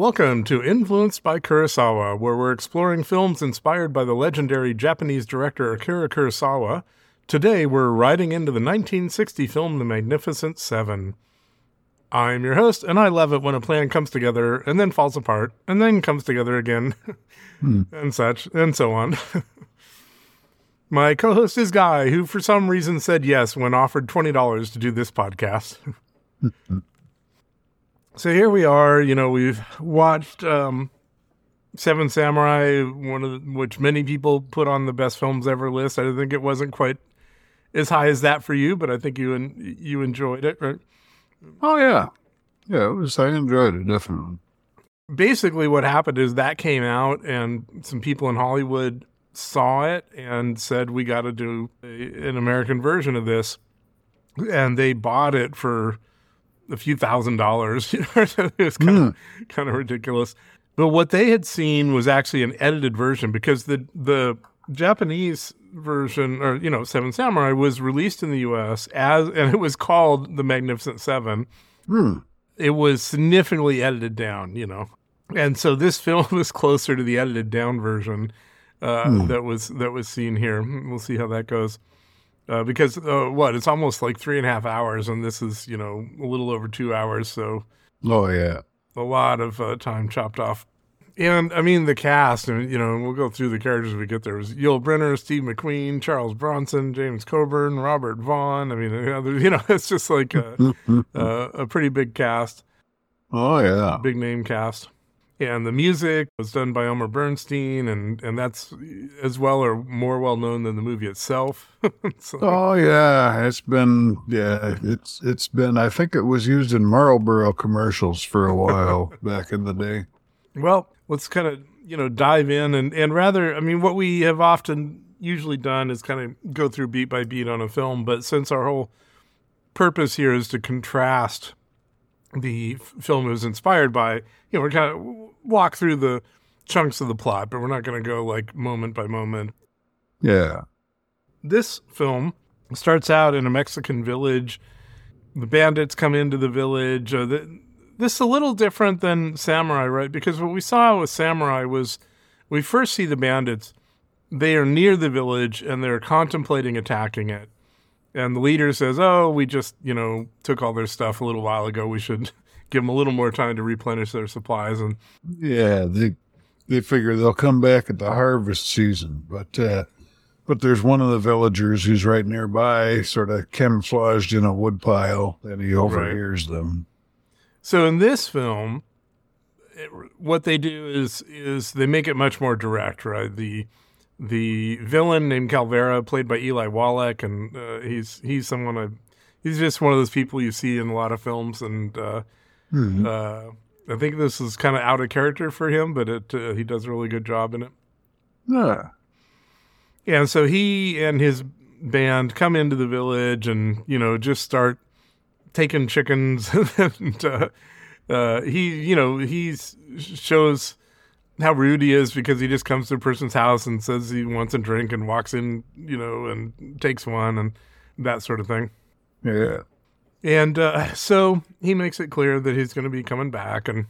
Welcome to Influenced by Kurosawa, where we're exploring films inspired by the legendary Japanese director Akira Kurosawa. Today, we're riding into the 1960 film The Magnificent Seven. I'm your host, and I love it when a plan comes together and then falls apart and then comes together again, hmm. and such, and so on. My co host is Guy, who for some reason said yes when offered $20 to do this podcast. Hmm. So here we are. You know, we've watched um, Seven Samurai, one of the, which many people put on the best films ever list. I think it wasn't quite as high as that for you, but I think you en- you enjoyed it, right? Oh yeah, yeah. It was. I enjoyed it definitely. Basically, what happened is that came out, and some people in Hollywood saw it and said, "We got to do a, an American version of this," and they bought it for a few thousand dollars. You know, it was kind of kind of ridiculous. But what they had seen was actually an edited version because the the Japanese version, or you know, Seven Samurai, was released in the U.S. as, and it was called The Magnificent Seven. Hmm. It was significantly edited down, you know, and so this film is closer to the edited down version uh, that was that was seen here. We'll see how that goes. Uh, because uh, what it's almost like three and a half hours, and this is you know a little over two hours, so Oh yeah. a lot of uh, time chopped off. And I mean the cast, and you know we'll go through the characters we get there. It was Yul Brynner, Steve McQueen, Charles Bronson, James Coburn, Robert Vaughn. I mean, you know, it's just like a, a, a pretty big cast, Oh yeah. big name cast. And the music was done by Elmer Bernstein, and, and that's as well or more well known than the movie itself. So- Oh yeah. It's been yeah. It's it's been. I think it was used in Marlboro commercials for a while back in the day. Well, let's kind of you know dive in and and rather, I mean, what we have often usually done is kind of go through beat by beat on a film, but since our whole purpose here is to contrast the film it was inspired by, you know, we're kind of walk through the chunks of the plot, but we're not going to go like moment by moment. Yeah. This film starts out in a Mexican village. The bandits come into the village. Uh, the, this is a little different than Samurai, right? Because what we saw with Samurai was we first see the bandits. They are near the village and they're contemplating attacking it. And the leader says, "Oh, we just, you know, took all their stuff a little while ago. We should give them a little more time to replenish their supplies." And Yeah. They they figure they'll come back at the harvest season, but uh, but there's one of the villagers who's right nearby, sort of camouflaged in a woodpile, and he overhears them. So in this film, it, what they do is is they make it much more direct, right? The the villain named Calvera, played by Eli Wallach, and uh, he's he's someone I, he's just one of those people you see in a lot of films, and uh, Hmm. uh, I think this is kind of out of character for him, but it uh, he does a really good job in it. Yeah. And so he and his band come into the village and, you know, just start taking chickens. and uh, uh, he, you know, he shows how rude he is because he just comes to a person's house and says he wants a drink and walks in, you know, and takes one and that sort of thing. Yeah. And uh, so he makes it clear that he's going to be coming back. And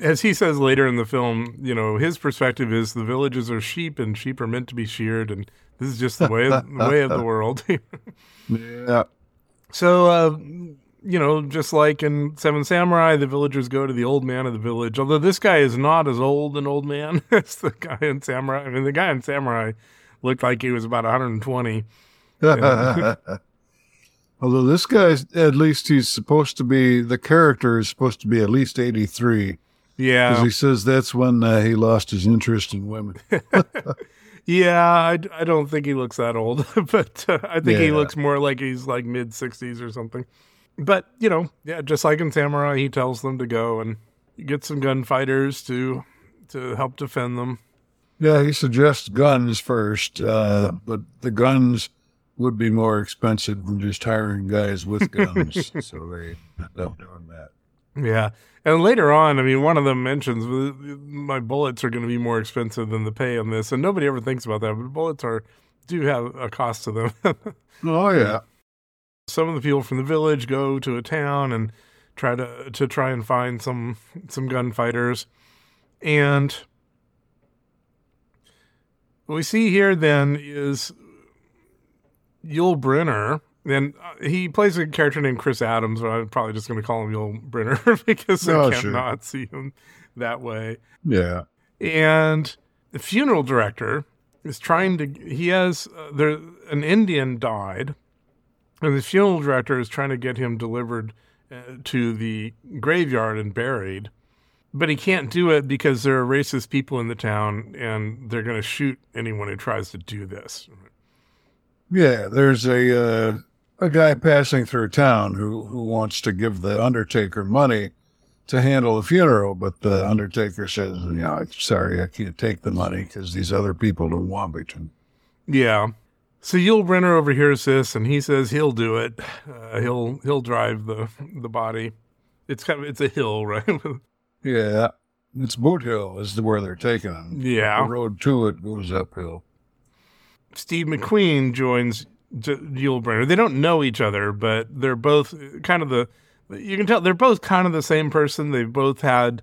as he says later in the film, you know, his perspective is the villages are sheep and sheep are meant to be sheared. And this is just the way, the way of the world. Yeah. so, uh, you know, just like in Seven Samurai, the villagers go to the old man of the village. Although this guy is not as old an old man as the guy in Samurai. I mean, the guy in Samurai looked like he was about 120. Although this guy's at least he's supposed to be the character is supposed to be at least eighty three Yeah. because he says that's when uh, he lost his interest in women. Yeah, I, I don't think he looks that old, but uh, I think he looks more like he's like mid 60s or something. But, you know, yeah, just like in Samurai, he tells them to go and get some gunfighters to to help defend them. yeah, he suggests guns first, uh, but the guns would be more expensive than just hiring guys with guns, so they end up doing that. Yeah. And later on, I mean, one of them mentions "Uh, my bullets are going to be more expensive than the pay on this. And nobody ever thinks about that, but bullets are do have a cost to them. Oh yeah, some of the people from the village go to a town and try to to try and find some some gunfighters, and what we see here then is Yul Brynner, and uh, he plays a character named Chris Adams, but I'm probably just going to call him Yul Brynner because I Oh, cannot sure. see him that way. Yeah. And the funeral director is trying to. He has uh, there an Indian died, and the funeral director is trying to get him delivered uh, to the graveyard and buried. But he can't do it because there are racist people in the town, and they're going to shoot anyone who tries to do this. Yeah, there's a uh, a guy passing through town who who wants to give the undertaker money to handle the funeral, but the undertaker says, "Yeah, I'm sorry, I can't take the money because these other people don't want me to." Yeah. So Yul Brynner overhears this, and he says he'll do it. Uh, he'll he'll drive the the body. It's kind of it's a hill, right? Yeah, it's Boot Hill is where they're taking him. yeah. The road to it goes uphill. Steve McQueen joins J- Yul Brynner. They don't know each other, but they're both kind of the. You can tell they're both kind of the same person. They've both had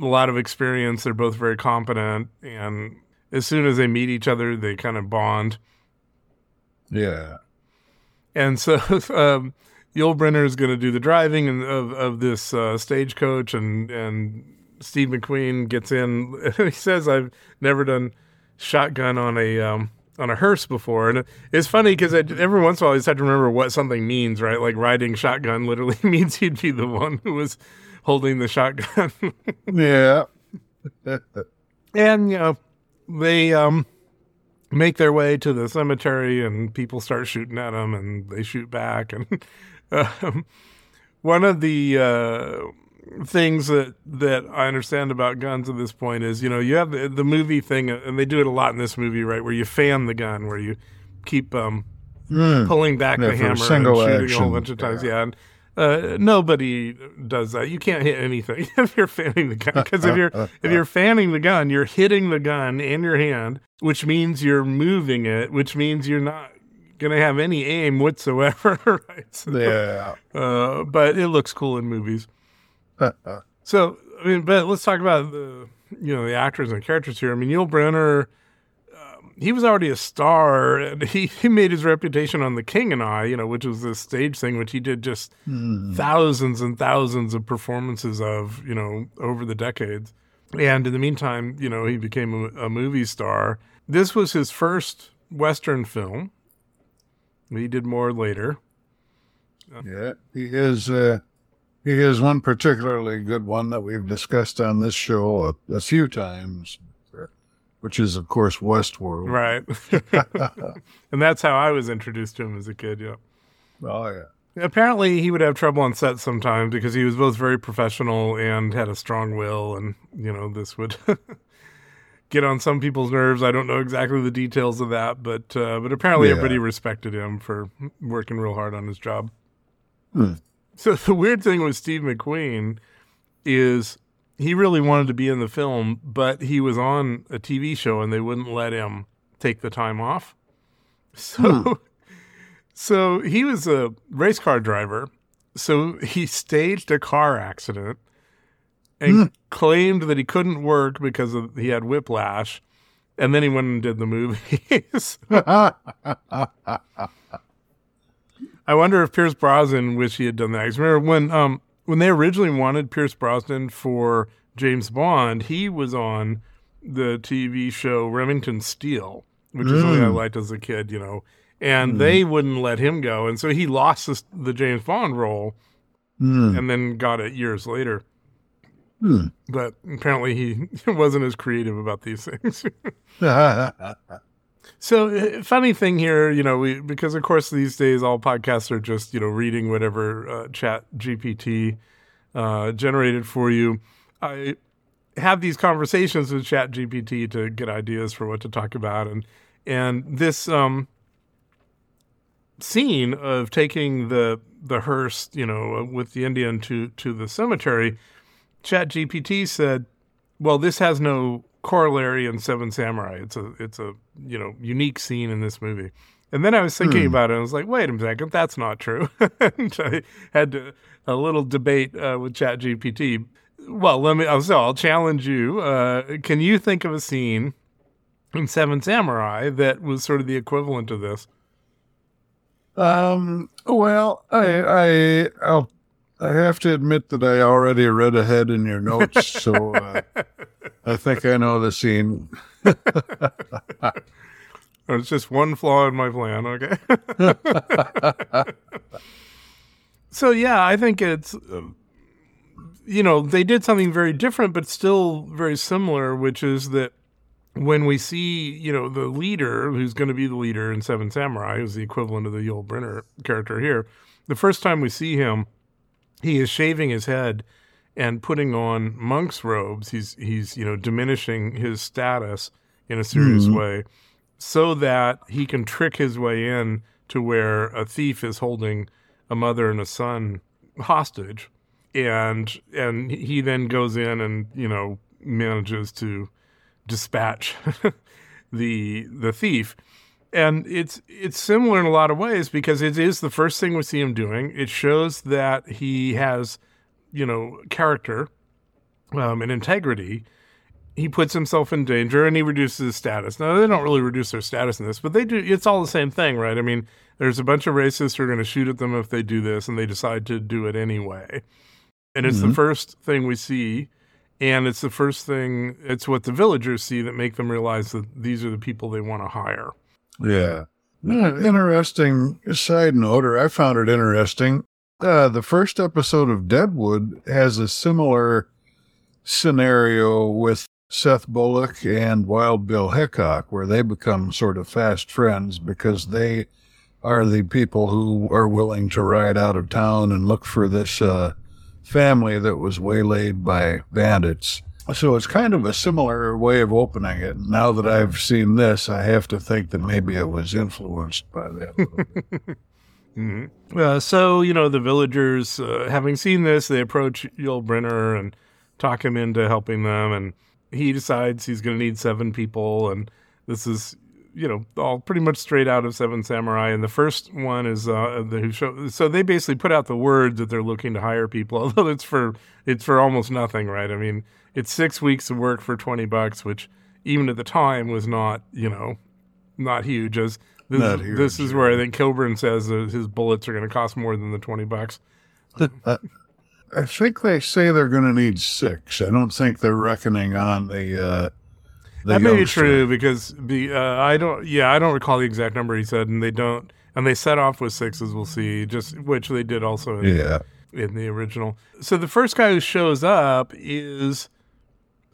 a lot of experience. They're both very competent, and as soon as they meet each other, they kind of bond. Yeah, And so um, Yul Brynner is going to do the driving and of of this uh, stagecoach, and and Steve McQueen gets in. he says, "I've never done shotgun on a um, on a hearse before," and it's funny because every once in a while I just have to remember what something means, right? Like riding shotgun literally means he'd be the one who was holding the shotgun. yeah. and you know they um make their way to the cemetery and people start shooting at them and they shoot back and um, one of the uh things that that I understand about guns at this point is you know you have the, the movie thing and they do it a lot in this movie right where you fan the gun where you keep um Mm. pulling back Yeah, the hammer and single shooting a whole bunch of times yeah. yeah and uh, nobody does that. You can't hit anything if you're fanning the gun because if you're if you're fanning the gun, you're hitting the gun in your hand, which means you're moving it, which means you're not gonna have any aim whatsoever. right? So, Yeah. uh, but it looks cool in movies. So I mean, but let's talk about the you know the actors and characters here. I mean, Yul Brynner, um, he was already a star, and he he made his reputation on The King and I, you know, which was this stage thing which he did just thousands and thousands of performances of, you know, over the decades. And in the meantime, you know, he became a, a movie star. This was his first Western film. He did more later. Yeah, he is. Uh, he is one particularly good one that we've discussed on this show a, a few times, which is of course Westworld. Right. and that's how I was introduced to him as a kid, yeah. Oh yeah. Apparently, he would have trouble on set sometimes because he was both very professional and had a strong will, and you know this would get on some people's nerves. I don't know exactly the details of that, but uh, but apparently Yeah. everybody respected him for working real hard on his job. Hmm. So the weird thing with Steve McQueen is he really wanted to be in the film, but he was on a TV show and they wouldn't let him take the time off. So hmm. so he was a race car driver. So he staged a car accident and hmm. claimed that he couldn't work because of, he had whiplash. And then he went and did the movies. I wonder if Pierce Brosnan wish he had done that. 'Cause remember when um when they originally wanted Pierce Brosnan for James Bond, he was on the TV show Remington Steele, which is something I liked as a kid, you know. And they wouldn't let him go, and so he lost this, the James Bond role, Hmm. and then got it years later. Hmm. But apparently, he wasn't as creative about these things. So uh, funny thing here, you know, we because of course these days all podcasts are just you know reading whatever uh, Chat GPT uh, generated for you. I have these conversations with Chat GPT to get ideas for what to talk about, and and this um, scene of taking the the hearse, you know, with the Indian to to the cemetery, Chat GPT said, "Well, this has no corollary in Seven Samurai. It's a it's a you know unique scene in this movie." And then I was thinking about it. and I was like, wait a second, that's not true. and I had to, a little debate uh, with ChatGPT. Well, let me. So I'll challenge you. Uh, can you think of a scene in Seven Samurai that was sort of the equivalent of this? Um. Well, I I I'll, I have to admit that I already read ahead in your notes, so uh, I think I know the scene. It's just one flaw in my plan. Okay. so yeah, I think it's. Um, you know, they did something very different, but still very similar, which is that when we see, you know, the leader who's going to be the leader in Seven Samurai, who's the equivalent of the Yul Brynner character here, the first time we see him, he is shaving his head and putting on monk's robes. He's he's you know diminishing his status in a serious Mhm. way, so that he can trick his way in to where a thief is holding a mother and a son hostage, and and he then goes in and you know manages to dispatch the the thief and it's it's similar in a lot of ways because it is the first thing we see him doing. It shows that he has you know character um, and integrity. He puts himself in danger and he reduces his status. Now they don't really reduce their status in this but they do it's all the same thing right? I mean there's a bunch of racists who are going to shoot at them if they do this and they decide to do it anyway. And it's the Mhm. first thing we see and it's the first thing it's what the villagers see that make them realize that these are the people they want to hire Yeah. Interesting side note, or I found it interesting. Uh, the first episode of Deadwood has a similar scenario with Seth Bullock and Wild Bill Hickok, where they become sort of fast friends because they are the people who are willing to ride out of town and look for this uh, family that was waylaid by bandits. So it's kind of a similar way of opening it. Now that I've seen this, I have to think that maybe it was influenced by that. hmm Uh, so you know the villagers, uh, having seen this, they approach Yul Brynner and talk him into helping them, and he decides he's going to need seven people, and this is you know all pretty much straight out of Seven Samurai. And the first one is uh, the who show. So they basically put out the word that they're looking to hire people, although it's for it's for almost nothing, right? I mean, it's six weeks of work for twenty bucks, which even at the time was not you know not huge as. This, huge, this is where I think Coburn says that his bullets are going to cost more than the twenty bucks. I think they say they're going to need six. I don't think they're reckoning on the. Uh, that may be true because the uh, I don't yeah I don't recall the exact number he said, and they don't and they set off with six as we'll see, just which they did also in, Yeah. in the original. So the first guy who shows up is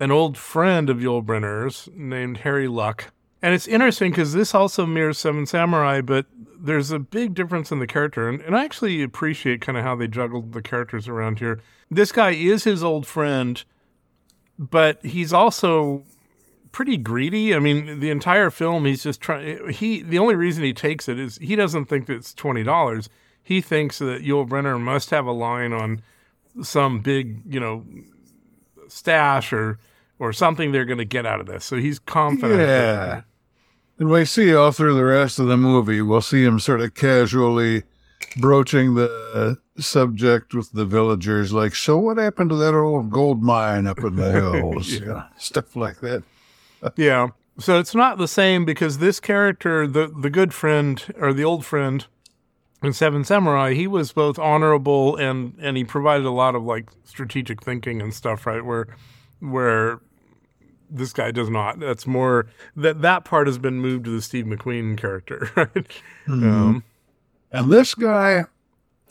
an old friend of Yul Brynner's named Harry Luck. And it's interesting because this also mirrors Seven Samurai, but there's a big difference in the character. And, and I actually appreciate kind of how they juggled the characters around here. This guy is his old friend, but he's also pretty greedy. I mean, the entire film, he's just trying. He the only reason he takes it is he doesn't think that it's twenty dollars. He thinks that Yul Brynner must have a line on some big, you know, stash or or something they're going to get out of this. So he's confident. Yeah. And we see all through the rest of the movie, we'll see him sort of casually broaching the subject with the villagers, like, so what happened to that old gold mine up in the hills? Yeah. Stuff like that. Yeah. So it's not the same because this character, the the good friend or the old friend in Seven Samurai, he was both honorable and and he provided a lot of like strategic thinking and stuff, right? Where where this guy does not. That's more that that part has been moved to the Steve McQueen character, right? Um, And this guy,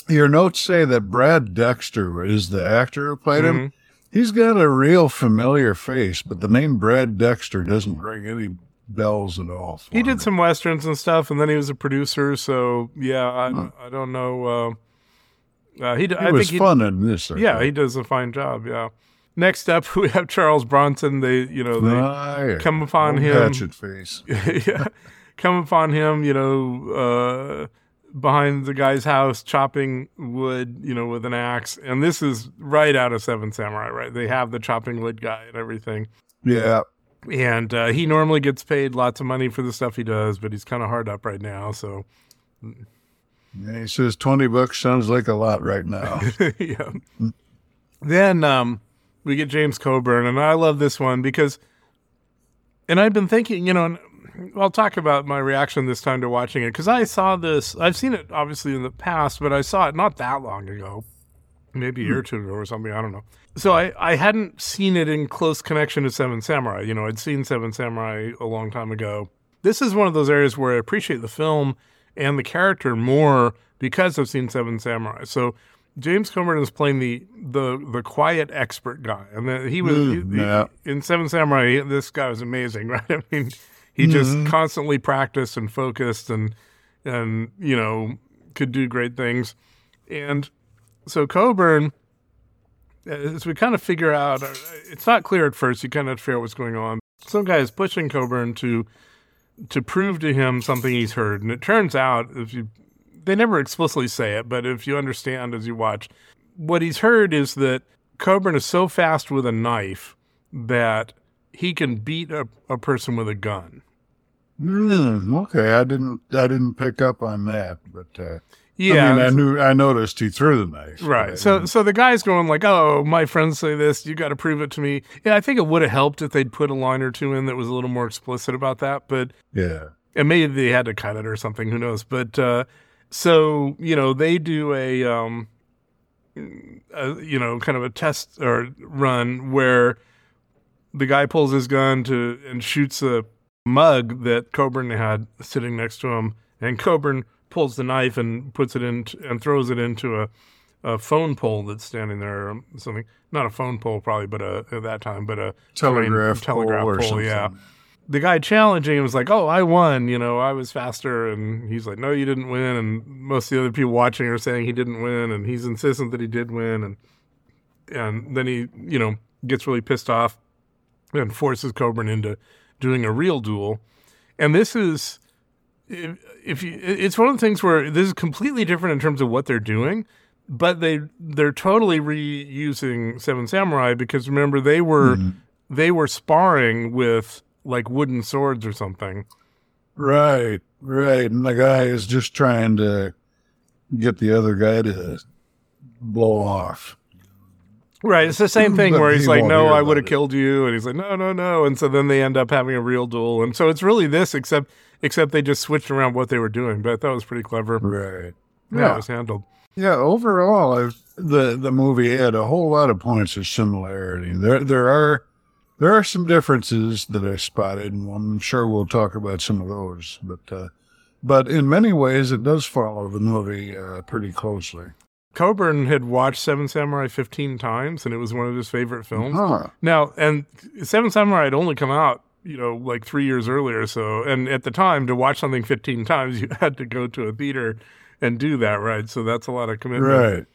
your notes say that Brad Dexter is the actor who played him. He's got a real familiar face, but the name Brad Dexter doesn't ring any bells at all. He me. did some westerns and stuff, and then he was a producer. So yeah, I I don't know. Uh, uh, he, He I was think he, fun in this. I Yeah, he does a fine job. Yeah. Next up, we have Charles Bronson. They, you know, they Ah, yeah. come upon Old him. Hatchet face. yeah, come upon him. You know, uh, behind the guy's house, chopping wood. You know, with an axe. And this is right out of Seven Samurai. Right? They have the chopping wood guy and everything. Yeah. and uh, he normally gets paid lots of money for the stuff he does, but he's kind of hard up right now. So Yeah, he says 20 bucks sounds like a lot right now. yeah. Then um, we get James Coburn, and I love this one because, and I've been thinking, you know, and I'll talk about my reaction this time to watching it because I saw this. I've seen it obviously in the past, but I saw it not that long ago, maybe a year or two ago or something. I don't know. So I, I hadn't seen it in close connection to Seven Samurai. You know, I'd seen Seven Samurai a long time ago. This is one of those areas where I appreciate the film and the character more because I've seen Seven Samurai. So James Coburn is playing the the the quiet expert guy, and the, he was Mm, he- yeah. in Seven Samurai. This guy was amazing, right? I mean, he just Mm-hmm. constantly practiced and focused, and and you know could do great things. And so Coburn, as we kind of figure out, uh, it's not clear at first. You kind of figure out what's going on. Some guy is pushing Coburn to to prove to him something he's heard, and it turns out if you they never explicitly say it, but if you understand as you watch, what he's heard is that Coburn is so fast with a knife that he can beat a, a person with a gun. Hmm, okay, I didn't I didn't pick up on that, but uh, Yeah, I mean, I knew I noticed he threw the knife. Right. So didn't- so the guy's going like, "Oh, my friends say this. You got to prove it to me." Yeah, I think it would have helped if they'd put a line or two in that was a little more explicit about that, but yeah, and maybe they had to cut it or something. Who knows? But uh, so you know, they do a, um, a you know, kind of a test or run where the guy pulls his gun to and shoots a mug that Coburn had sitting next to him, and Coburn pulls the knife and puts it in and throws it into a, a phone pole that's standing there or something. Not a phone pole, probably, but a at that time, but a telegraph, train- telegraph pole pole, yeah the guy challenging him was like, "Oh, I won. You know, I was faster." And he's like, "No, you didn't win." And most of the other people watching are saying he didn't win, and he's insistent that he did win. And and then he, you know, gets really pissed off and forces Coburn into doing a real duel. And this is, if, you, it's one of the things where this is completely different in terms of what they're doing, but they they're totally reusing Seven Samurai because remember they were mm-hmm. they were sparring with like wooden swords or something. Right, right. And the guy is just trying to get the other guy to blow off. Right. It's the same thing where he's he like, "No, I would have killed you," and he's like, "No, no, no," and so then they end up having a real duel, and so it's really this, except except they just switched around what they were doing. But I thought it was pretty clever. Right. Yeah, Yeah. it was handled. Yeah, overall, the the movie had a whole lot of points of similarity. There there are there are some differences that I spotted, and I'm sure we'll talk about some of those. But uh, but in many ways, it does follow the movie uh, pretty closely. Coburn had watched Seven Samurai 15 times, and it was one of his favorite films. Huh. Now, and Seven Samurai had only come out, you know, like three years earlier. So, and at the time, to watch something 15 times, you had to go to a theater and do that, right? So that's a lot of commitment. Right.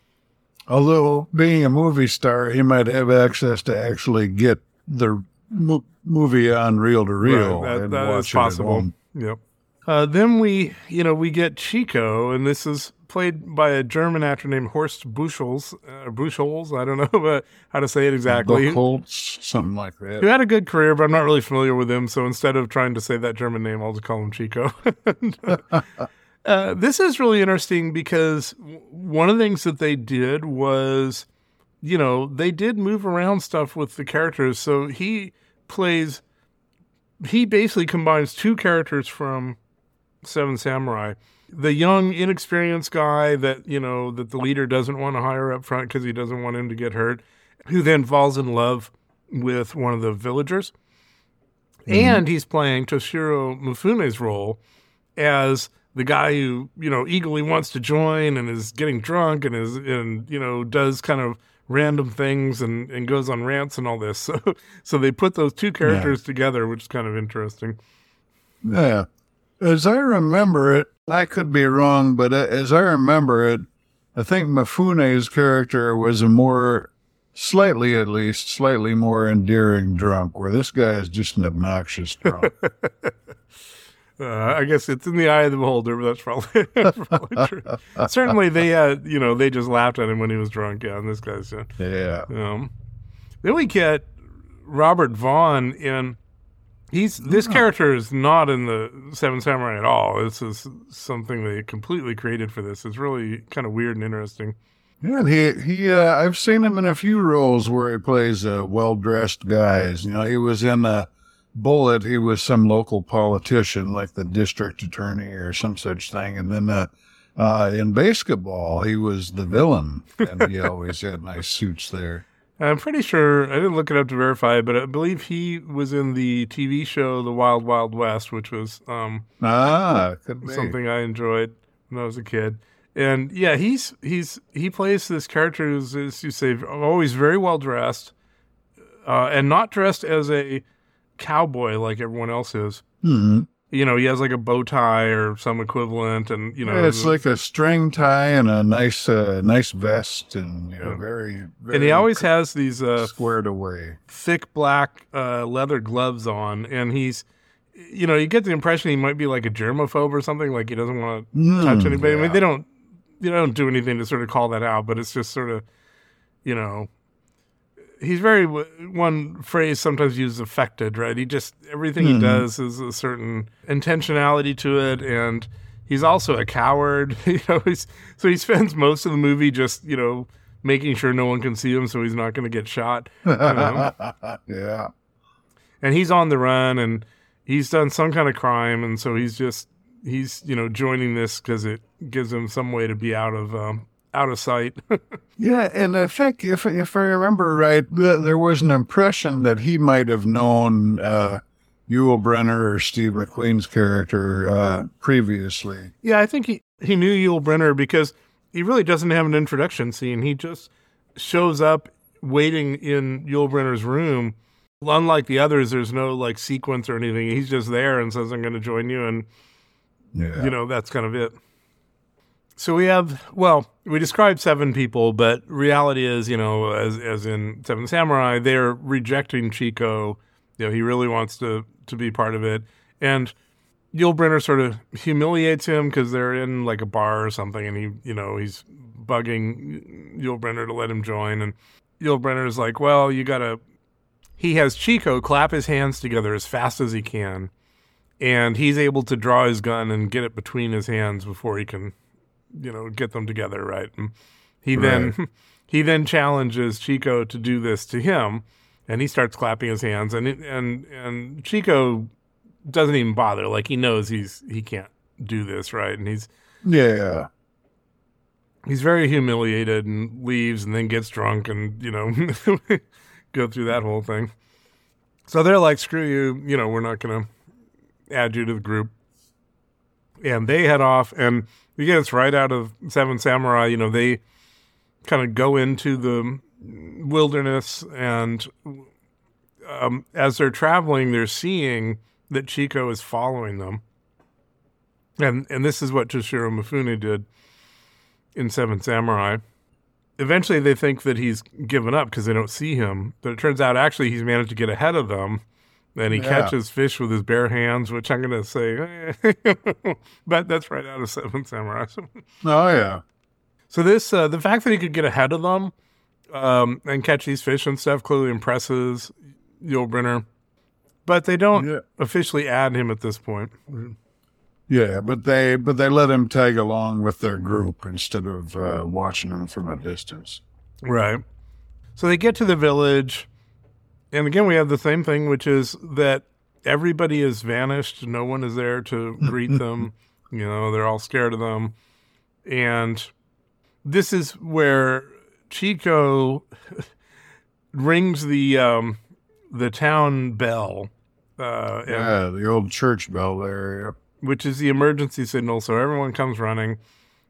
Although being a movie star, he might have access to actually get the mo- movie on reel to reel Right, that, and that watch is possible. Yep. Uh, then we, you know, we get Chico, and this is played by a German actor named Horst Buchholz. Uh, Buchholz, I don't know how to say it exactly. Buchholz, something like that. Who had a good career, but I'm not really familiar with him. So instead of trying to say that German name, I'll just call him Chico. uh, this is really interesting because one of the things that they did was, you know, they did move around stuff with the characters. So he plays, he basically combines two characters from Seven Samurai. The young, inexperienced guy that, you know, that the leader doesn't want to hire up front because he doesn't want him to get hurt, who then falls in love with one of the villagers. Mm-hmm. And he's playing Toshiro Mifune's role as the guy who, you know, eagerly wants to join and is getting drunk and is and, you know, does kind of random things and, and goes on rants and all this. So so they put those two characters together, which is kind of interesting. Yeah. As I remember it, I could be wrong, but as I remember it, I think Mifune's character was a more, slightly at least, slightly more endearing drunk, where this guy is just an obnoxious drunk. Uh, I guess it's in the eye of the beholder, but that's probably, that's probably true. Certainly, they had, you know, they just laughed at him when he was drunk. Yeah, and this guy's, yeah. yeah. Um, then we get Robert Vaughn in He's this character is not in the Seven Samurai at all. This is something they completely created for this. It's really kind of weird and interesting. Yeah, he he. Uh, I've seen him in a few roles where he plays uh, well dressed guys. You know, he was in a Bullitt. He was some local politician, like the district attorney or some such thing. And then uh, uh, in basketball, he was the villain, and he always had nice suits there. I'm pretty sure I didn't look it up to verify, but I believe he was in the TV show The Wild Wild West, which was um, Ah, something I enjoyed when I was a kid. And yeah, he's he's he plays this character who's, as you say, always very well dressed, uh, and not dressed as a cowboy like everyone else is. Mhm. You know, he has like a bow tie or some equivalent, and you know, Yeah, it's like a string tie and a nice, uh, nice vest, and you know, very, very and he always has these uh, squared away. thick black uh, leather gloves on, and he's, you know, you get the impression he might be like a germaphobe or something, like he doesn't want to touch Mm, anybody. I mean, they don't, they don't do anything to sort of call that out, but it's just sort of, you know, he's very one phrase sometimes used affected, right? He just everything he Mhm. does is a certain intentionality to it, and he's also a coward. you know, he's, so he spends most of the movie just you know making sure no one can see him, so he's not going to get shot. know. yeah. and he's on the run and he's done some kind of crime and so he's just he's you know joining this because it gives him some way to be out of um, out of sight. Yeah, and I think if if I remember right, there was an impression that he might have known uh, Yul Brynner or Steve McQueen's character uh, previously. yeah i think he he knew yul brynner because he really doesn't have an introduction scene. He just shows up waiting in yul brynner's room. Unlike the others there's no like sequence or anything. He's just there and says i'm going to join you and Yeah, you know that's kind of it so we have well we describe seven people but reality is you know as as in seven samurai they're rejecting chico you know he really wants to to be part of it and Yul Brynner sort of humiliates him because they're in like a bar or something, and he, you know, he's bugging Yul Brynner to let him join, and Yul Brynner is like, "Well, you gotta." He has Chico clap his hands together as fast as he can, and he's able to draw his gun and get it between his hands before he can, you know, get them together right. And he then he then challenges Chico to do this to him, and he starts clapping his hands, and and and Chico doesn't even bother. Like he knows he's he can't do this right, and he's yeah, he's very humiliated and leaves, and then gets drunk, and you know go through that whole thing. So they're like, "Screw you," you know, we're not going to add you to the group, and they head off, and again, it's right out of Seven Samurai. You know, they kind of go into the wilderness, and um, as they're traveling, they're seeing that Chico is following them. And and this is what Toshiro Mifune did in Seven Samurai. Eventually, they think that he's given up because they don't see him. But it turns out actually he's managed to get ahead of them, and he Yeah. catches fish with his bare hands, which I'm going to say, but that's right out of Seven Samurai. Oh yeah, so this uh, the fact that he could get ahead of them um, and catch these fish and stuff clearly impresses Yul Brynner. But they don't Yeah. officially add him at this point. yeah. But they but they let him tag along with their group instead of uh, watching them from a distance. Right. So they get to the village, and again, we have the same thing, which is that everybody has vanished. No one is there to greet them. You know, they're all scared of them. And this is where Chico rings the um, the town bell, uh, and- Yeah, the old church bell there. Yep. which is the emergency signal. So everyone comes running,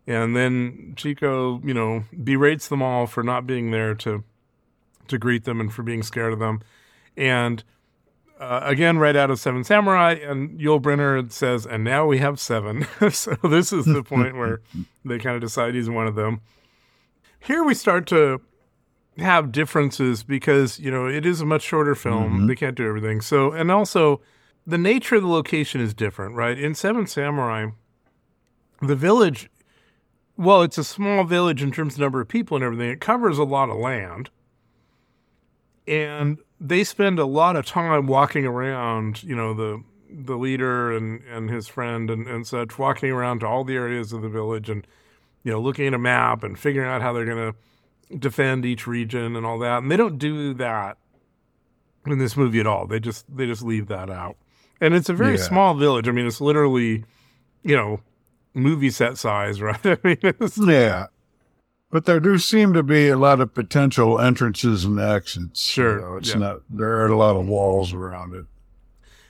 and then Chico, you know, berates them all for not being there to to greet them and for being scared of them. And uh, again, right out of Seven Samurai, and Yul Brynner says, "And now we have seven. so this is the point where they kind of decide he's one of them. Here we start to have differences because you know it is a much shorter film. They can't do everything. So and also the nature of the location is different, right? In Seven Samurai, the village, well, it's a small village in terms of number of people and everything. It covers a lot of land, and they spend a lot of time walking around, you know, the the leader and, and his friend and, and such, walking around to all the areas of the village and, you know, looking at a map and figuring out how they're going to defend each region and all that. And they don't do that in this movie at all. They just they just leave that out. And it's a very Yeah. small village. I mean, it's literally, you know, movie set size, right? I mean, it's, Yeah. But there do seem to be a lot of potential entrances and exits. Sure, You know, it's yeah. not, there are a lot of walls around it.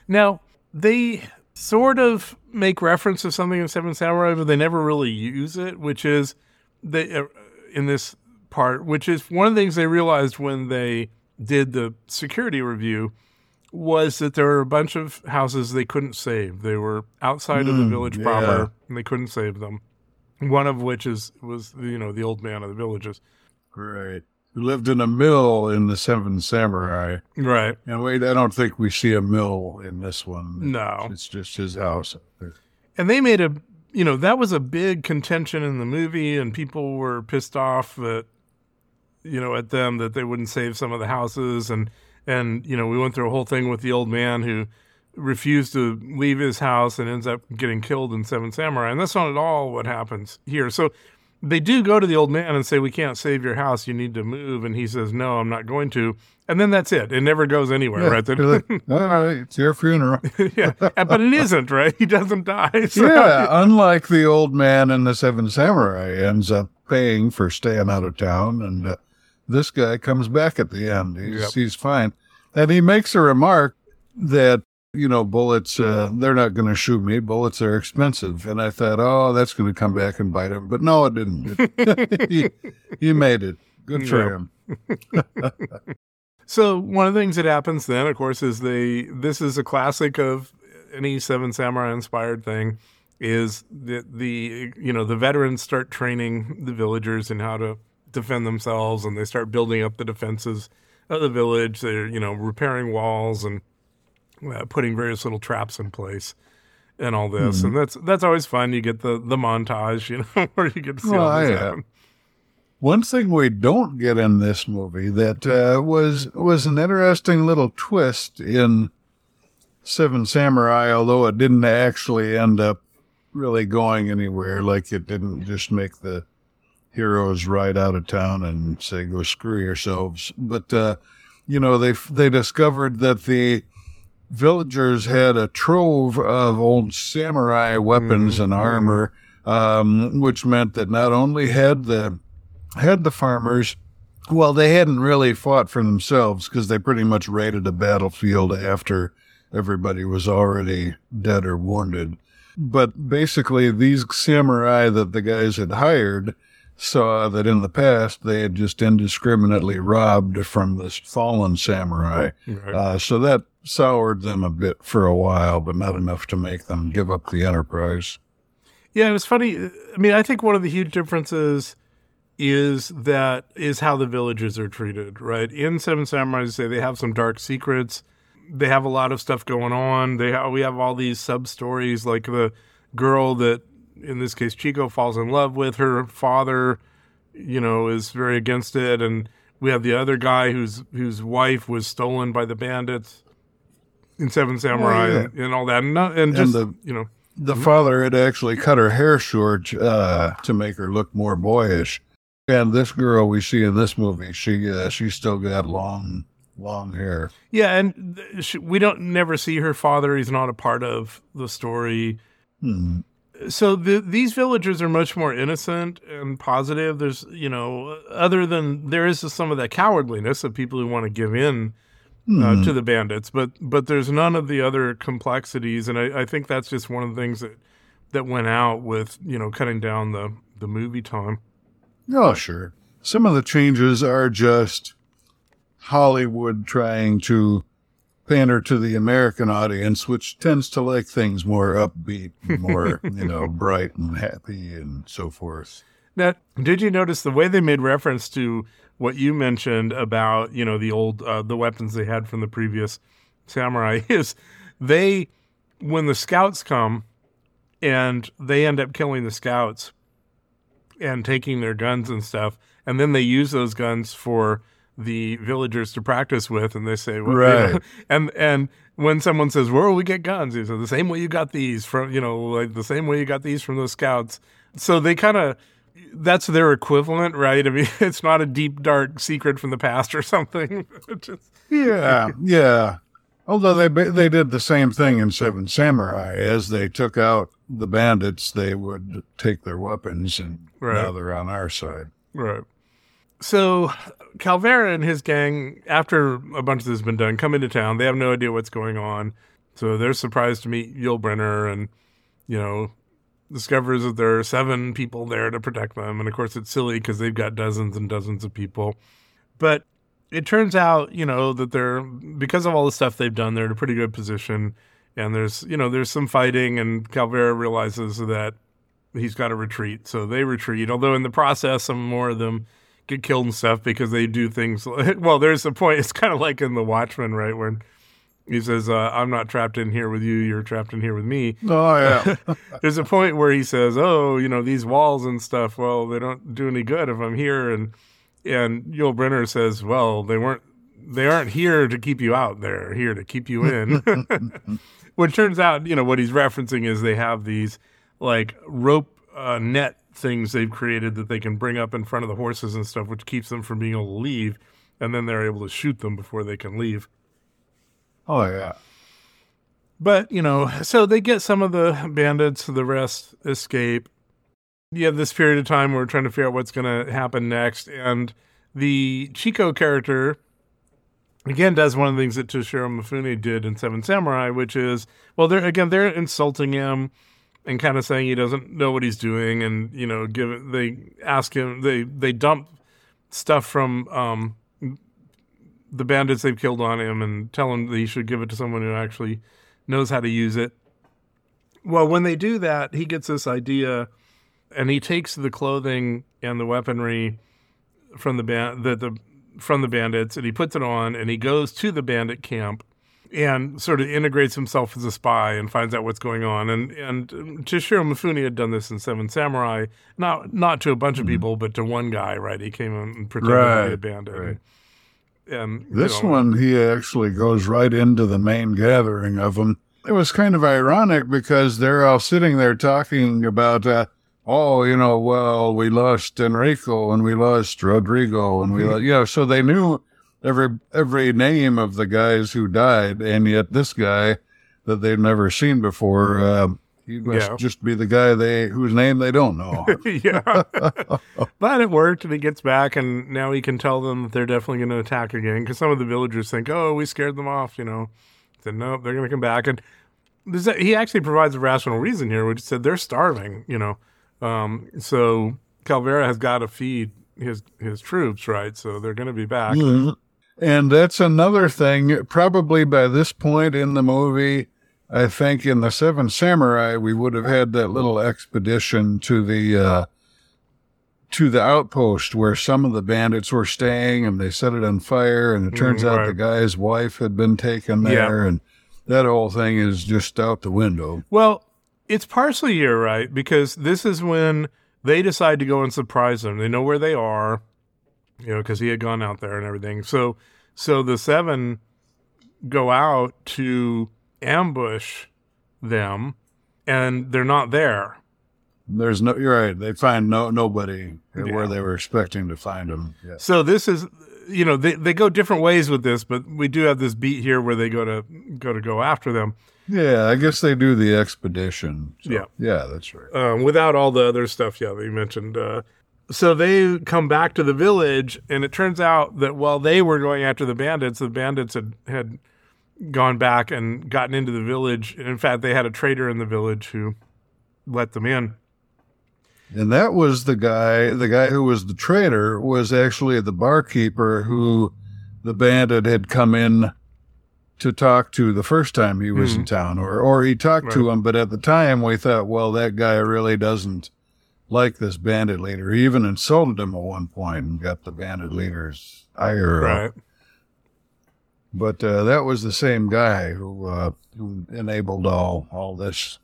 Now, they sort of make reference to something in Seven Samurai, but they never really use it, which is they uh, in this part, which is one of the things they realized when they did the security review was that there were a bunch of houses they couldn't save. They were outside of the Mm, village yeah. proper, and they couldn't save them. One of which is was you know the old man of the villages, Right. Who lived in a mill in the Seven Samurai. right? And wait, I don't think we see a mill in this one. No, It's just his house. and they made a you know that was a big contention in the movie and people were pissed off that you know at them that they wouldn't save some of the houses and and you know we went through a whole thing with the old man who refused to leave his house and ends up getting killed in seven samurai. And that's not at all what happens here. So they do go to the old man and say we can't save your house. You need to move. And he says no i'm not going to. And then that's it. It never goes anywhere right? They're They- like, All right, it's your funeral. yeah but it isn't right? He doesn't die. So- yeah, unlike the old man in the Seven Samurai ends up paying for staying out of town, and uh, this guy comes back at the end. He's Yep. he's fine, and he makes a remark that you know bullets uh, they're not going to shoot me. Bullets are expensive, and I thought, oh, that's going to come back and bite him, but no, it didn't. he, he made it. Good for Yeah. him. So one of the things that happens then, of course, is they this is a classic of any Seven Samurai inspired thing, is that the you know the veterans start training the villagers in how to defend themselves, and they start building up the defenses of the village. They're you know repairing walls and uh, putting various little traps in place. And all this, and that's that's always fun. You get the the montage, you know, where you get to see all this yeah. happen. One thing we don't get in this movie that uh, was was an interesting little twist in Seven Samurai, although it didn't actually end up really going anywhere. Like it didn't just make the heroes ride out of town and say go screw yourselves. But uh, you know they they discovered that the villagers had a trove of old samurai weapons and armor, um, which meant that not only had the had the farmers, well, they hadn't really fought for themselves because they pretty much raided a battlefield after everybody was already dead or wounded. But basically, these samurai that the guys had hired saw that in the past they had just indiscriminately robbed from this fallen samurai. Right. Uh, so that soured them a bit for a while, but not enough to make them give up the enterprise. Yeah, it was funny. I mean, I think one of the huge differences is that is how the villagers are treated, right? In Seven Samurai, say they have some dark secrets. They have a lot of stuff going on. They ha- we have all these sub stories, like the girl that, in this case, Chico falls in love with. Her father, you know, is very against it, and we have the other guy whose whose wife was stolen by the bandits in Seven Samurai, yeah. and, and all that, and, not, and just the- you know, The father had actually cut her hair short uh, to make her look more boyish. And this girl we see in this movie, she uh, she still got long, long hair. Yeah, and th- sh- we don't never see her father. He's not a part of the story. Hmm. So the, these villagers are much more innocent and positive. There's, you know, other than there is some of that cowardliness of people who want to give in uh, Hmm. to the bandits, but but there's none of the other complexities, and I, I think that's just one of the things that that went out with you know cutting down the the movie time. Oh, sure. Some of the changes are just Hollywood trying to pander to the American audience, which tends to like things more upbeat, more, you know, bright and happy and so forth. Now, did you notice the way they made reference to what you mentioned about you know the old uh, the weapons they had from the previous samurai is they when the scouts come and they end up killing the scouts and taking their guns and stuff and then they use those guns for the villagers to practice with, and they say, well, you Right. know, and and when someone says, "Where will we get guns?" He says, "The same way you got these from, you know, like the same way you got these from those scouts." So they kind of that's their equivalent, right? I mean, it's not a deep dark secret from the past or something. Just- Yeah, yeah. Although they they did the same thing in Seven Samurai, as they took out the bandits, they would take their weapons, and Right. now they're on our side. Right. So Calvera and his gang, after a bunch of this has been done, come into town. They have no idea what's going on. So they're surprised to meet Yul Brynner and, you know, discovers that there are seven people there to protect them. And of course, it's silly because they've got dozens and dozens of people. But it turns out, you know, that they're, because of all the stuff they've done, they're in a pretty good position. And there's, you know, there's some fighting, and Calvera realizes that he's got to retreat. So they retreat. Although in the process, some more of them get killed and stuff because they do things. Like, well, there's a point. It's kind of like in The Watchmen, right, when he says, uh, "I'm not trapped in here with you. You're trapped in here with me." Oh yeah, There's a point where he says, "Oh, you know these walls and stuff. Well, they don't do any good if I'm here." And and Yul Brynner says, "Well, they weren't. They aren't here to keep you out. They're here to keep you in." Which turns out, you know, what he's referencing is they have these like rope uh, net things they've created that they can bring up in front of the horses and stuff, which keeps them from being able to leave. And then they're able to shoot them before they can leave. oh yeah. But, you know, so they get some of the bandits, the rest escape. You have this period of time where we're trying to figure out what's going to happen next. And the Chico character, again, does one of the things that Toshiro Mifune did in Seven Samurai, which is, well, they're, again, they're insulting him and kind of saying he doesn't know what he's doing. And, you know, give they ask him, they, they dump stuff from, um, the bandits they've killed on him and tell him that he should give it to someone who actually knows how to use it. Well, when they do that, he gets this idea and he takes the clothing and the weaponry from the band the, the from the bandits and he puts it on and he goes to the bandit camp and sort of integrates himself as a spy and finds out what's going on. And and Toshiro Mifune had done this in Seven Samurai, not not to a bunch of people, but to one guy. Right, he came in and pretended to be a Mm-hmm. Bandit. right. And This know, one, he actually goes right into the main gathering of them. It was kind of ironic because they're all sitting there talking about, uh, oh, you know, well, we lost Enrico and we lost Rodrigo and we, lost, you know, so they knew every every name of the guys who died, and yet this guy that they've never seen before, uh, he must Yeah. just be the guy they whose name they don't know. yeah. but it worked, and he gets back, and now he can tell them that they're definitely going to attack again. Because some of the villagers think, "Oh, we scared them off," you know. Said, "Nope, they're going to come back." And a, he actually provides a rational reason here, which said they're starving, you know. Um, so Calvera has got to feed his his troops, right? So they're going to be back. And that's another thing. Probably by this point in the movie, I think in the Seven Samurai, we would have had that little expedition to the uh, to the outpost where some of the bandits were staying, and they set it on fire. And it turns Mm, out the guy's wife had been taken there, and that whole thing is just out the window. Well, it's partially you're right because this is when they decide to go and surprise them. They know where they are, you know, because he had gone out there and everything. So, so the seven go out to ambush them, and they're not there. There's no. You're right. They find no nobody Yeah. where they were expecting to find them. Yes. So this is, you know, they they go different ways with this, but we do have this beat here where they go to go to go after them. Yeah, I guess they do the expedition. So, Yeah. yeah, that's right. um, without all the other stuff, yeah, that you mentioned. Uh, so they come back to the village, and it turns out that while they were going after the bandits, the bandits had had gone back and gotten into the village. In fact, they had a trader in the village who let them in. And that was the guy, the guy who was the traitor was actually the barkeeper who the bandit had come in to talk to the first time he was in hmm. town, or, or he talked to him. But at the time, we thought, well, that guy really doesn't like this bandit leader. He even insulted him at one point and got the bandit leader's ire. up. Right. But uh, that was the same guy who uh, who enabled all all this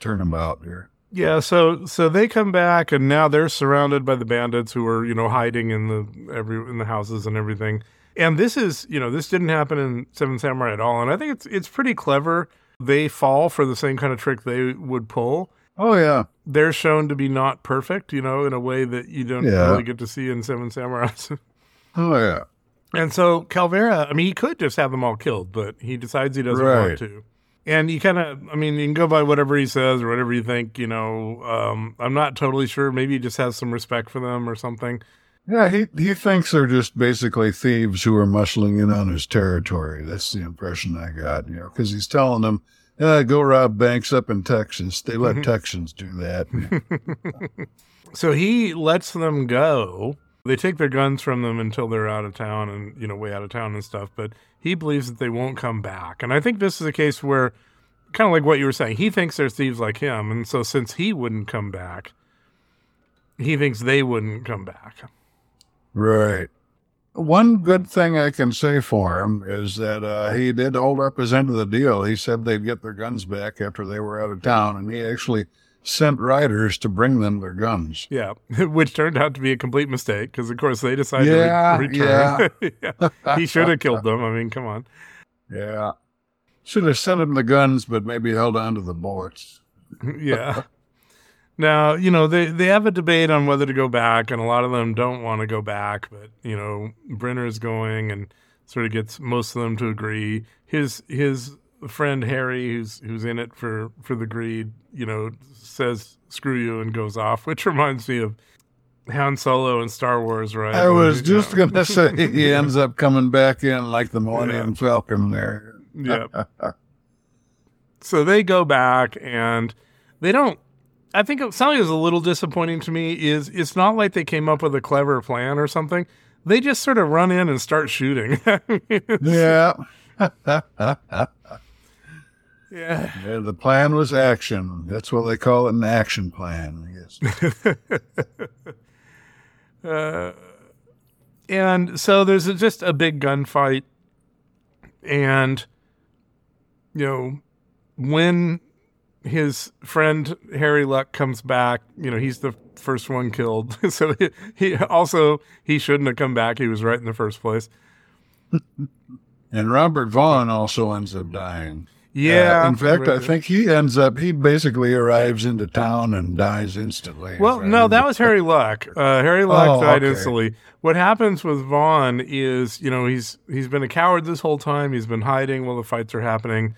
turnabout here. Yeah, so so they come back and now they're surrounded by the bandits who are, you know, hiding in the every in the houses and everything. And this is, you know, this didn't happen in Seven Samurai at all. And I think it's it's pretty clever. They fall for the same kind of trick they would pull. Oh yeah, They're shown to be not perfect, you know, in a way that you don't Yeah. really get to see in Seven Samurai. oh yeah. And so Calvera, I mean, he could just have them all killed, but he decides he doesn't want to. And you kind of, I mean, you can go by whatever he says or whatever you think, you know. Um, I'm not totally sure. Maybe he just has some respect for them or something. Yeah, he he thinks they're just basically thieves who are muscling in on his territory. That's the impression I got, you know, because he's telling them, uh, "Go rob banks up in Texas." They let Mm-hmm. Texans do that. So he lets them go. They take their guns from them until they're out of town and, you know, way out of town and stuff. But he believes that they won't come back. And I think this is a case where, kind of like what you were saying, he thinks they're thieves like him. And so since he wouldn't come back, he thinks they wouldn't come back. right. One good thing I can say for him is that uh, he did hold up his end of the deal. He said they'd get their guns back after they were out of town, and he actually sent riders to bring them their guns. Yeah, which turned out to be a complete mistake because, of course, they decided Yeah, to re- return. Yeah. yeah. He should have killed them. I mean, come on. Yeah. Should have sent him the guns, but maybe held on to the bullets. yeah. Now, you know, they, they have a debate on whether to go back, and a lot of them don't want to go back, but, you know, Brynner's going and sort of gets most of them to agree. His his friend Harry, who's who's in it for, for the greed, you know, says screw you and goes off, which reminds me of Han Solo in Star Wars, right? I was You know. just going to say he ends up coming back in like the Millennium Falcon there. Yeah. so they go back and they don't. I think something that's a little disappointing to me is it's not like they came up with a clever plan or something. They just sort of run in and start shooting. Yeah. yeah. Yeah, the plan was action. That's what they call it an action plan, I guess. Uh, and so there's a, just a big gunfight, and you know when his friend Harry Luck comes back, you know he's the first one killed. so he, he also he shouldn't have come back. He was right in the first place. And Robert Vaughn also ends up dying. Yeah. Uh, in fact, I think he ends up, he basically arrives into town and dies instantly. Well, I no, that was Harry Luck. Uh, Harry Luck Oh, died okay. instantly. What happens with Vaughn is, you know, he's he's been a coward this whole time. He's been hiding while the fights are happening,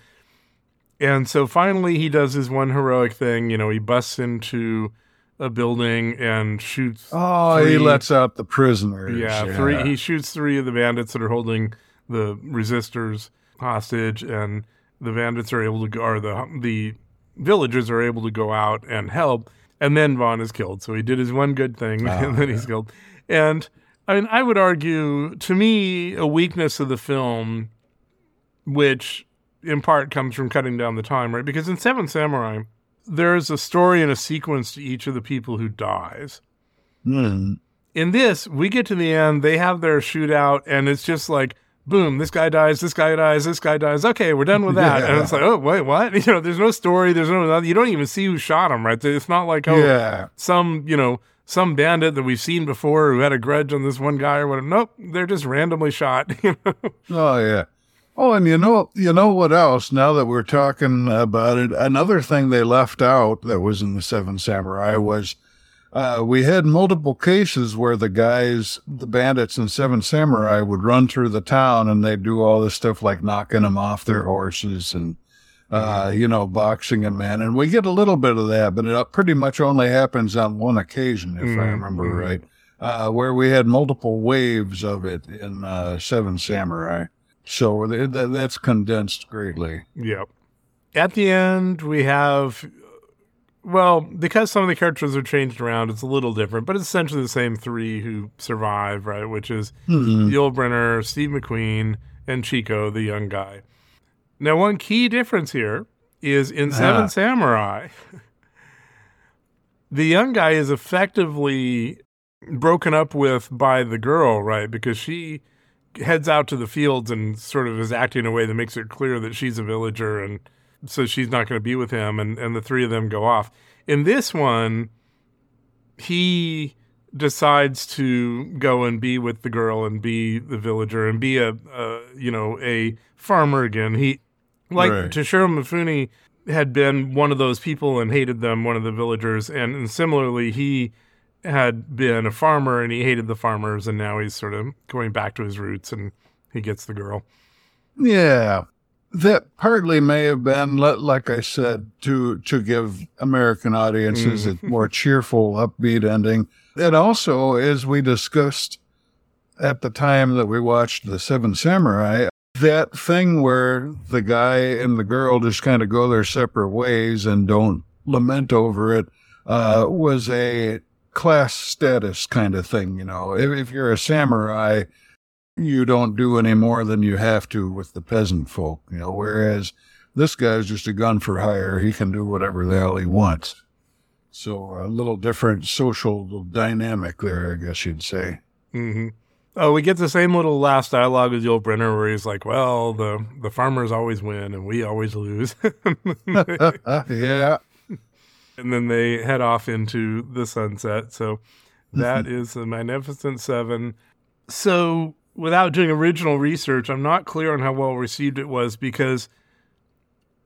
and so finally he does his one heroic thing. You know, he busts into a building and shoots. Oh, he lets out the prisoners. yeah, three. He shoots three of the bandits that are holding the resistors hostage, and the bandits are able to go, or the the villagers are able to go out and help. And then Vaughn is killed. So he did his one good thing, oh, and then he's killed. And I mean, I would argue, to me, a weakness of the film, which in part comes from cutting down the time, right? Because in Seven Samurai, there is a story and a sequence to each of the people who dies Hmm. in this, we get to the end, they have their shootout, and it's just like, boom, this guy dies, this guy dies, this guy dies. Okay, we're done with that. And it's like, oh, wait, what? You know, there's no story, there's no, you don't even see who shot him, right? It's not like, oh, Yeah. some, you know, some bandit that we've seen before who had a grudge on this one guy or whatever. Nope, they're just randomly shot. you know? Oh yeah. Oh, and you know, you know what else? Now that we're talking about it, another thing they left out that was in the Seven Samurai was uh, we had multiple cases where the guys, the bandits in Seven Samurai, would run through the town and they'd do all this stuff like knocking them off their horses and, uh, you know, boxing them in. And we get a little bit of that, but it pretty much only happens on one occasion, if I Mhm, remember mhm. right, uh, where we had multiple waves of it in uh, Seven Samurai. So th- th- that's condensed greatly. Yep. At the end, we have, well, because some of the characters are changed around, it's a little different, but it's essentially the same three who survive, right? Which is Mhm. Yul Brynner, Steve McQueen, and Chico, the young guy. Now, one key difference here is in Seven Ah. Samurai, the young guy is effectively broken up with by the girl, right? Because she heads out to the fields and sort of is acting in a way that makes it clear that she's a villager and so she's not going to be with him and, and the three of them go off. In this one, he decides to go and be with the girl and be the villager and be a, a you know a farmer again. He like Right. Toshiro Mifune had been one of those people and hated them, one of the villagers, and, and similarly he had been a farmer and he hated the farmers, and now he's sort of going back to his roots and he gets the girl. Yeah. That partly may have been, like I said, to to give American audiences a more cheerful, upbeat ending. And also, as we discussed at the time that we watched The Seven Samurai, that thing where the guy and the girl just kind of go their separate ways and don't lament over it uh, was a class status kind of thing. You know, if, if you're a samurai, you don't do any more than you have to with the peasant folk, you know, whereas this guy's just a gun for hire. He can do whatever the hell he wants. So a little different social dynamic there, I guess you'd say. hmm Oh, we get the same little last dialogue as Yul Brynner, where he's like, "Well, the the farmers always win and we always lose," yeah. And then they head off into the sunset. So that is the Magnificent Seven. So without doing original research, I'm not clear on how well received it was because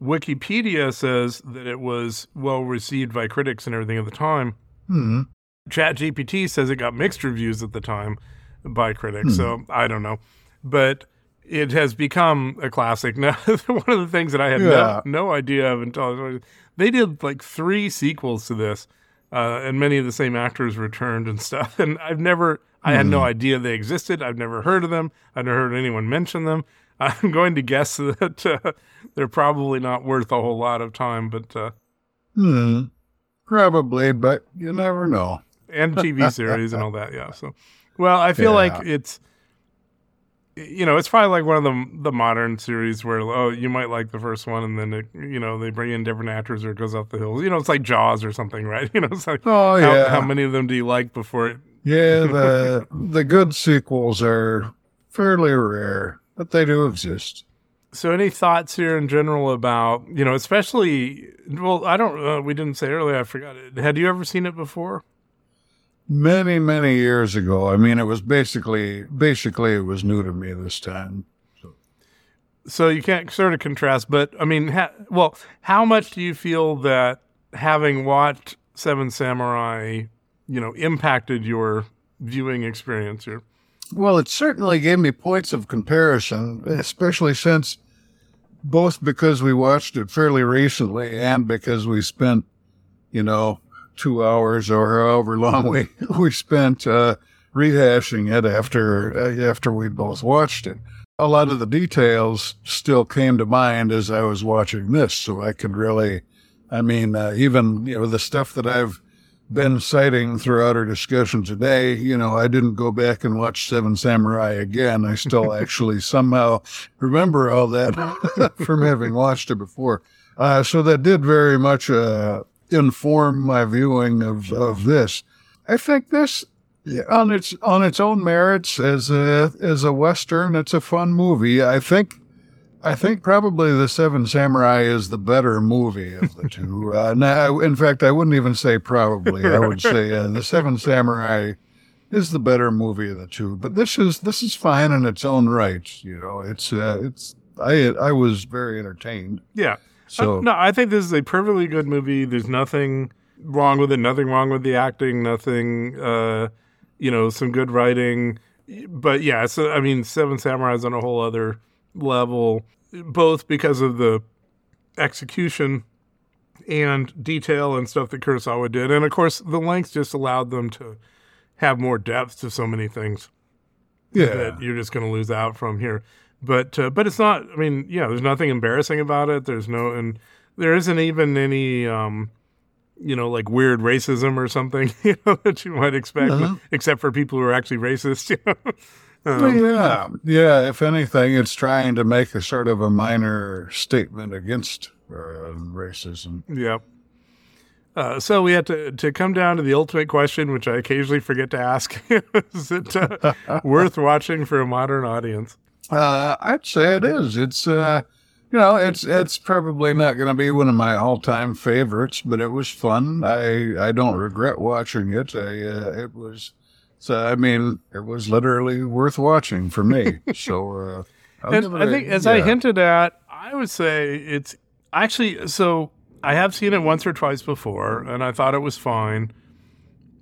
Wikipedia says that it was well received by critics and everything at the time. Hmm. ChatGPT says it got mixed reviews at the time by critics, so I don't know. But it has become a classic. Now, one of the things that I had Yeah. no, no idea of until they did like three sequels to this, uh, and many of the same actors returned and stuff. And I've never, I had no idea they existed. I've never heard of them. I've never heard anyone mention them. I'm going to guess that uh, they're probably not worth a whole lot of time, but uh, Hmm. Probably, but you never know. and TV series and all that. Yeah. So, well, I feel like it's, you know, it's probably like one of the the modern series where oh, you might like the first one, and then it, you know they bring in different actors or it goes up the hills. You know, it's like Jaws or something, right? You know, it's like Oh how, yeah. how many of them do you like before it? Yeah, the the good sequels are fairly rare, but they do exist. So, any thoughts here in general about you know, especially well, I don't. Uh, we didn't say earlier. I forgot it. Had you ever seen it before? Many, many years ago. I mean, it was basically basically it was new to me this time. so you can't sort of contrast, but I mean, ha- well, how much do you feel that having watched Seven Samurai, you know, impacted your viewing experience here? Well, it certainly gave me points of comparison, especially since both because we watched it fairly recently and because we spent, you know, two hours or however long we we spent uh, rehashing it after uh, after we both watched it. A lot of the details still came to mind as I was watching this, so I could really, I mean, uh, even you know the stuff that I've been citing throughout our discussion today, you know, I didn't go back and watch Seven Samurai again. I still actually somehow remember all that from having watched it before. Uh, so that did very much uh, inform my viewing of, of this. I think this, on its on its own merits as a as a western, it's a fun movie. I think I think probably the Seven Samurai is the better movie of the two. Uh, now, in fact, I wouldn't even say probably. I would say uh, the Seven Samurai is the better movie of the two. But this is this is fine in its own right. You know, it's uh, it's I I was very entertained. Yeah. So Uh, no, I think this is a perfectly good movie. There's nothing wrong with it. Nothing wrong with the acting. Nothing, uh, you know, some good writing. But yeah, so I mean, Seven Samurai is on a whole other level, both because of the execution and detail and stuff that Kurosawa did, and of course, the length just allowed them to have more depth to so many things yeah, that you're just going to lose out from here. But uh, but it's not. I mean, yeah, there's nothing embarrassing about it. There's no, and there isn't even any, um, you know, like weird racism or something, you know, that you might expect, Uh-huh. except for people who are actually racist. You know? Um, yeah, yeah. If anything, it's trying to make a sort of a minor statement against uh, racism. yeah. Uh, so we had to to come down to the ultimate question, which I occasionally forget to ask: Is it uh, worth watching for a modern audience? Uh, I'd say it is. It's uh, you know, it's it's probably not going to be one of my all time favorites, but it was fun. I I don't regret watching it. I uh, it was. So I mean, it was literally worth watching for me. So uh, And I a- think, as I hinted at, I would say it's actually so. I have seen it once or twice before, and I thought it was fine.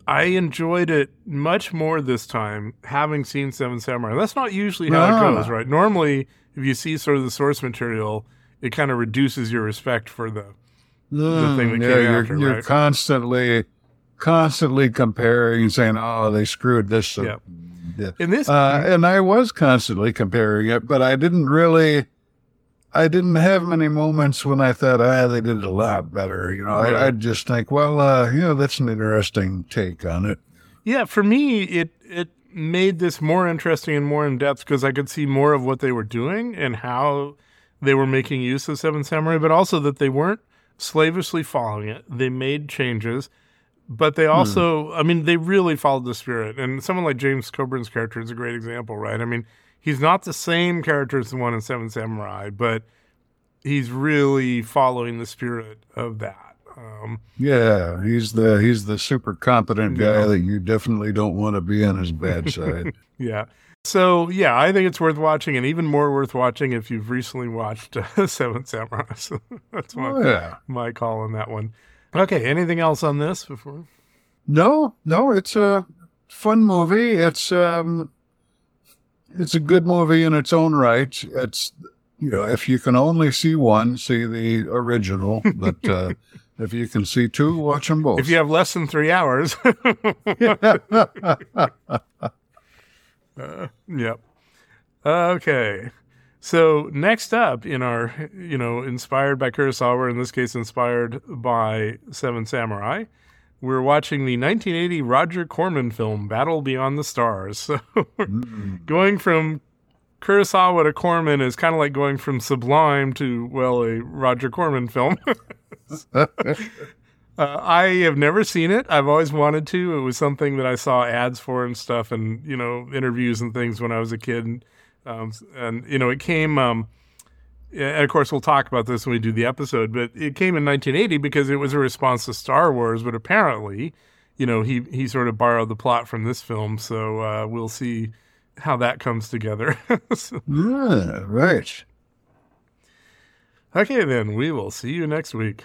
I enjoyed it much more this time, having seen Seven Samurai. That's not usually how No. it goes, right? Normally, if you see sort of the source material, it kind of reduces your respect for the. the thing that Mm, yeah, came you're, after, you're right? constantly, constantly comparing and saying, "Oh, they screwed this." up." Yeah. Yeah. In this, Uh, and I was constantly comparing it, but I didn't really, I didn't have many moments when I thought, ah, they did a lot better. You know. I, I'd just think, well, uh, you know, that's an interesting take on it. Yeah, for me, it it made this more interesting and more in depth because I could see more of what they were doing and how they were making use of Seven Samurai, but also that they weren't slavishly following it. They made changes, but they also, I mean, they really followed the spirit. And someone like James Coburn's character is a great example, right? I mean, he's not the same character as the one in Seven Samurai, but he's really following the spirit of that. Um, Yeah, he's the he's the super competent guy Yeah. that you definitely don't want to be on his bad side. Yeah. So yeah, I think it's worth watching, and even more worth watching if you've recently watched uh, Seven Samurai. So that's my oh, yeah. my call on that one. Okay. Anything else on this before? No, no, it's a fun movie. It's um, it's a good movie in its own right. It's you know, if you can only see one, see the original. But uh, if you can see two, watch them both. If you have less than three hours. Uh, yep. Okay. So next up in our, you know, inspired by Kurosawa, in this case, inspired by Seven Samurai, we're watching the 1980 Roger Corman film Battle Beyond the Stars. So going from Kurosawa to Corman is kind of like going from Sublime to well, a Roger Corman film. Uh, I have never seen it. I've always wanted to. It was something that I saw ads for and stuff, and you know, interviews and things when I was a kid. Um, and you know, it came. Um, and of course, we'll talk about this when we do the episode. But it came in 1980 because it was a response to Star Wars. But apparently, you know, he he sort of borrowed the plot from this film. So uh, we'll see how that comes together. So- Yeah, right. okay, then we will see you next week.